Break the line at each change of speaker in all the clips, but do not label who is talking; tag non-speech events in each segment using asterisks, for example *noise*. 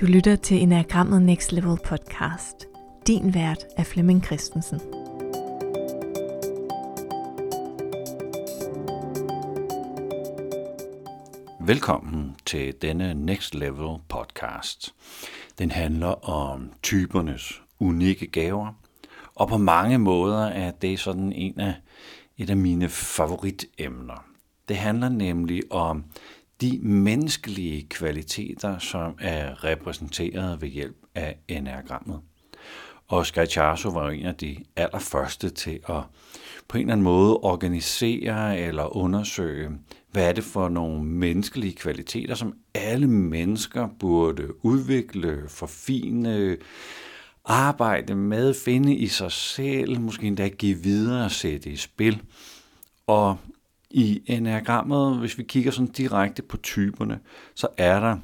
Du lytter til Enagrammet Next Level podcast. Din vært er Flemming Christensen.
Velkommen til denne Next Level podcast. Den handler om typernes unikke gaver, og på mange måder er det sådan en af et af mine favoritemner. Det handler nemlig om de menneskelige kvaliteter, som er repræsenteret ved hjælp af enagrammet. Og Charso var en af de allerførste til at på en eller anden måde organisere eller undersøge, hvad er det for nogle menneskelige kvaliteter, som alle mennesker burde udvikle, forfine, arbejde med, finde i sig selv, måske endda give videre og sætte i spil. Og i enagrammet, hvis vi kigger sådan direkte på typerne, så er der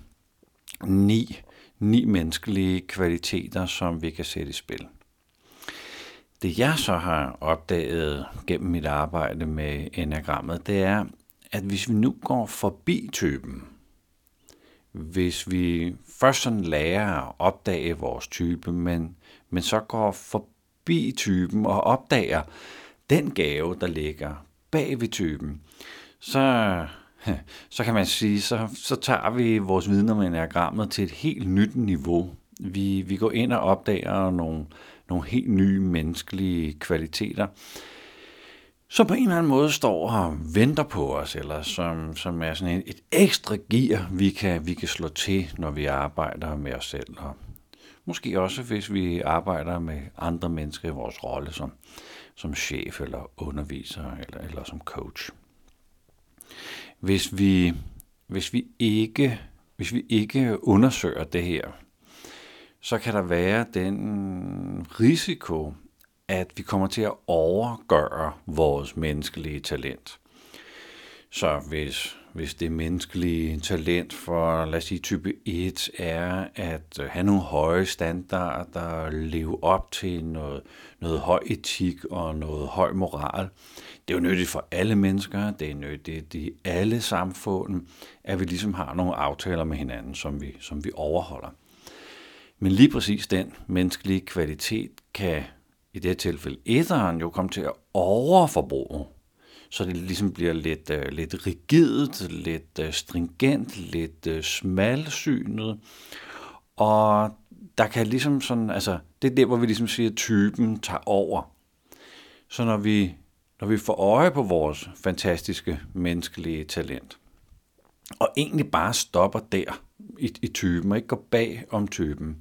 ni, ni menneskelige kvaliteter, som vi kan sætte i spil. Det jeg så har opdaget gennem mit arbejde med enagrammet, det er, at hvis vi nu går forbi typen, hvis vi først sådan lærer at opdage vores type, men, men så går forbi typen og opdager den gave, der ligger bag ved typen, så, *laughs* så kan man sige, så, så tager vi vores viden om enagrammet til et helt nyt niveau. Vi, vi går ind og opdager nogle, nogle helt nye menneskelige kvaliteter, som på en eller anden måde står og venter på os, eller som, som er sådan et ekstra gear, vi kan, vi kan slå til, når vi arbejder med os selv. Og måske også, hvis vi arbejder med andre mennesker i vores rolle som, som chef, eller underviser, eller, eller som coach. Hvis vi, hvis vi ikke hvis vi ikke undersøger det her, så kan der være den risiko, at vi kommer til at overgøre vores menneskelige talent. Så hvis, hvis det menneskelige talent for, lad os sige, type 1 er at øh, have nogle høje standarder, leve op til noget, noget høj etik og noget høj moral, det er jo nyttigt for alle mennesker, det er nyttigt i alle samfund, at vi ligesom har nogle aftaler med hinanden, som vi, som vi overholder. Men lige præcis den menneskelige kvalitet kan i det her tilfælde æderen jo komme til at overforbruge, så det ligesom bliver lidt, øh, lidt rigidt, lidt øh, stringent, lidt øh, smalsynet, og der kan ligesom sådan, altså det er der, hvor vi ligesom siger, at typen tager over. Så når vi, når vi får øje på vores fantastiske menneskelige talent, og egentlig bare stopper der i, i typen, og ikke går bag om typen,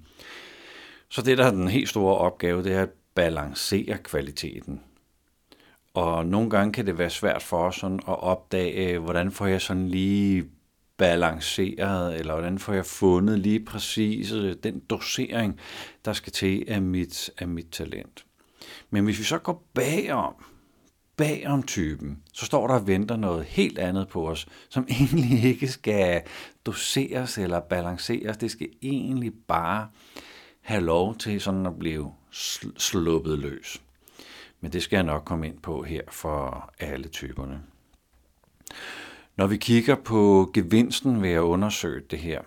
så det, der er den helt store opgave, det er at balancere kvaliteten. Og nogle gange kan det være svært for os sådan at opdage, hvordan får jeg sådan lige balanceret, eller hvordan får jeg fundet lige præcis øh, den dosering, der skal til af mit, af mit talent. Men hvis vi så går bagom, bagom typen, så står der og venter noget helt andet på os, som *laughs* egentlig ikke skal doseres eller balanceres. Det skal egentlig bare have lov til sådan at blive sluppet løs. Men det skal jeg nok komme ind på her for alle typerne. Når vi kigger på gevinsten ved at undersøge det her,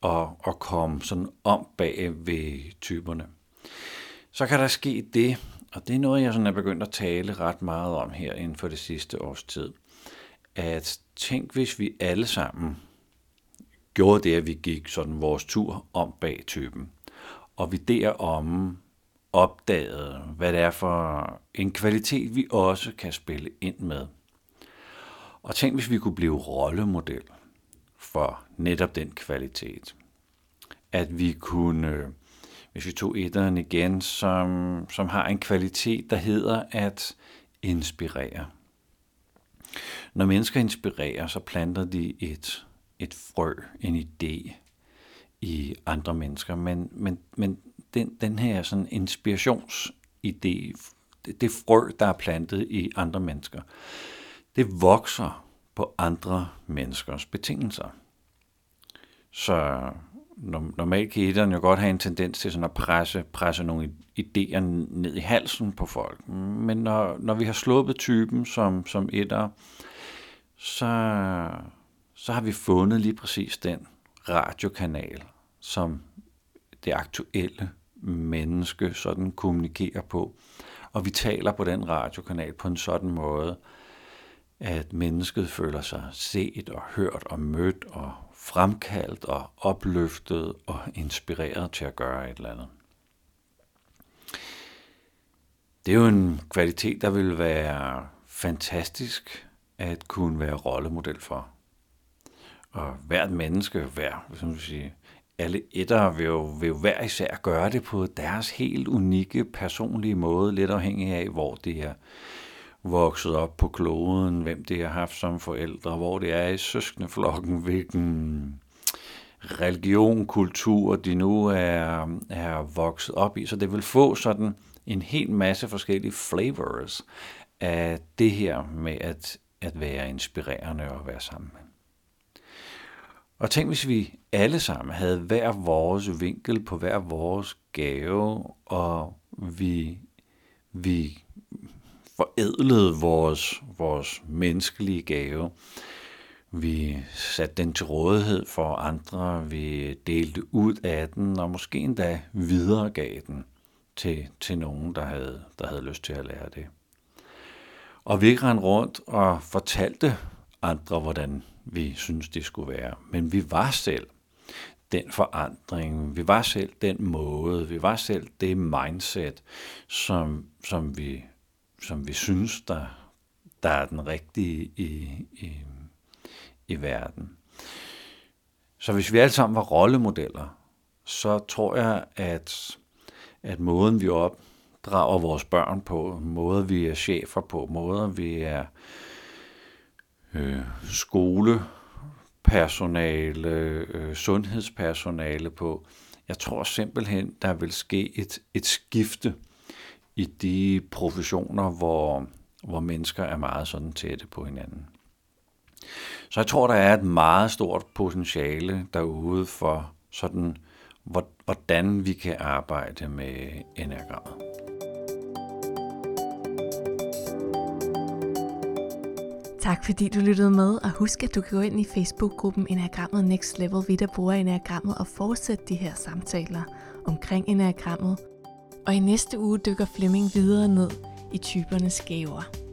og, og komme sådan om bag ved typerne, så kan der ske det, og det er noget, jeg sådan er begyndt at tale ret meget om her inden for det sidste års tid, at tænk, hvis vi alle sammen gjorde det, at vi gik sådan vores tur om bag typen, og vi deromme opdaget, hvad det er for en kvalitet, vi også kan spille ind med. Og tænk, hvis vi kunne blive rollemodel for netop den kvalitet. At vi kunne, hvis vi tog etteren igen, som, som har en kvalitet, der hedder at inspirere. Når mennesker inspirerer, så planter de et, et frø, en idé i andre mennesker. Men, men, men den, den her sådan inspirationsidé, det, frø, der er plantet i andre mennesker, det vokser på andre menneskers betingelser. Så normalt kan etteren jo godt have en tendens til sådan at presse, presse nogle idéer ned i halsen på folk. Men når, når vi har sluppet typen som, som etter, så, så har vi fundet lige præcis den radiokanal, som det aktuelle menneske sådan kommunikerer på. Og vi taler på den radiokanal på en sådan måde, at mennesket føler sig set og hørt og mødt og fremkaldt og opløftet og inspireret til at gøre et eller andet. Det er jo en kvalitet, der vil være fantastisk at kunne være rollemodel for. Og hvert menneske, hver, som du siger, alle etter vil jo, vil jo hver især gøre det på deres helt unikke, personlige måde, lidt afhængig af, hvor det er vokset op på kloden, hvem det har haft som forældre, hvor det er i søskendeflokken, hvilken religion, kultur, de nu er, er vokset op i. Så det vil få sådan en hel masse forskellige flavors af det her med at, at være inspirerende og være sammen. Og tænk, hvis vi alle sammen havde hver vores vinkel på hver vores gave, og vi, vi forædlede vores, vores menneskelige gave. Vi satte den til rådighed for andre, vi delte ud af den, og måske endda videregav den til, til nogen, der havde, der havde lyst til at lære det. Og vi rendte rundt og fortalte andre, hvordan vi synes, det skulle være. Men vi var selv den forandring, vi var selv den måde, vi var selv det mindset, som, som, vi, som vi synes, der, der er den rigtige i, i, i verden. Så hvis vi alle sammen var rollemodeller, så tror jeg, at, at måden vi opdrager vores børn på, måden vi er chefer på, måden vi er øh, skolepersonale, øh, sundhedspersonale på. Jeg tror simpelthen, der vil ske et, et skifte i de professioner, hvor, hvor mennesker er meget sådan tætte på hinanden. Så jeg tror, der er et meget stort potentiale derude for sådan, hvordan vi kan arbejde med enagrammet.
Tak fordi du lyttede med, og husk at du kan gå ind i Facebook-gruppen Enagrammet Next Level, vi der bruger Enagrammet, og fortsætte de her samtaler omkring Enagrammet. Og i næste uge dykker Flemming videre ned i typernes gaver.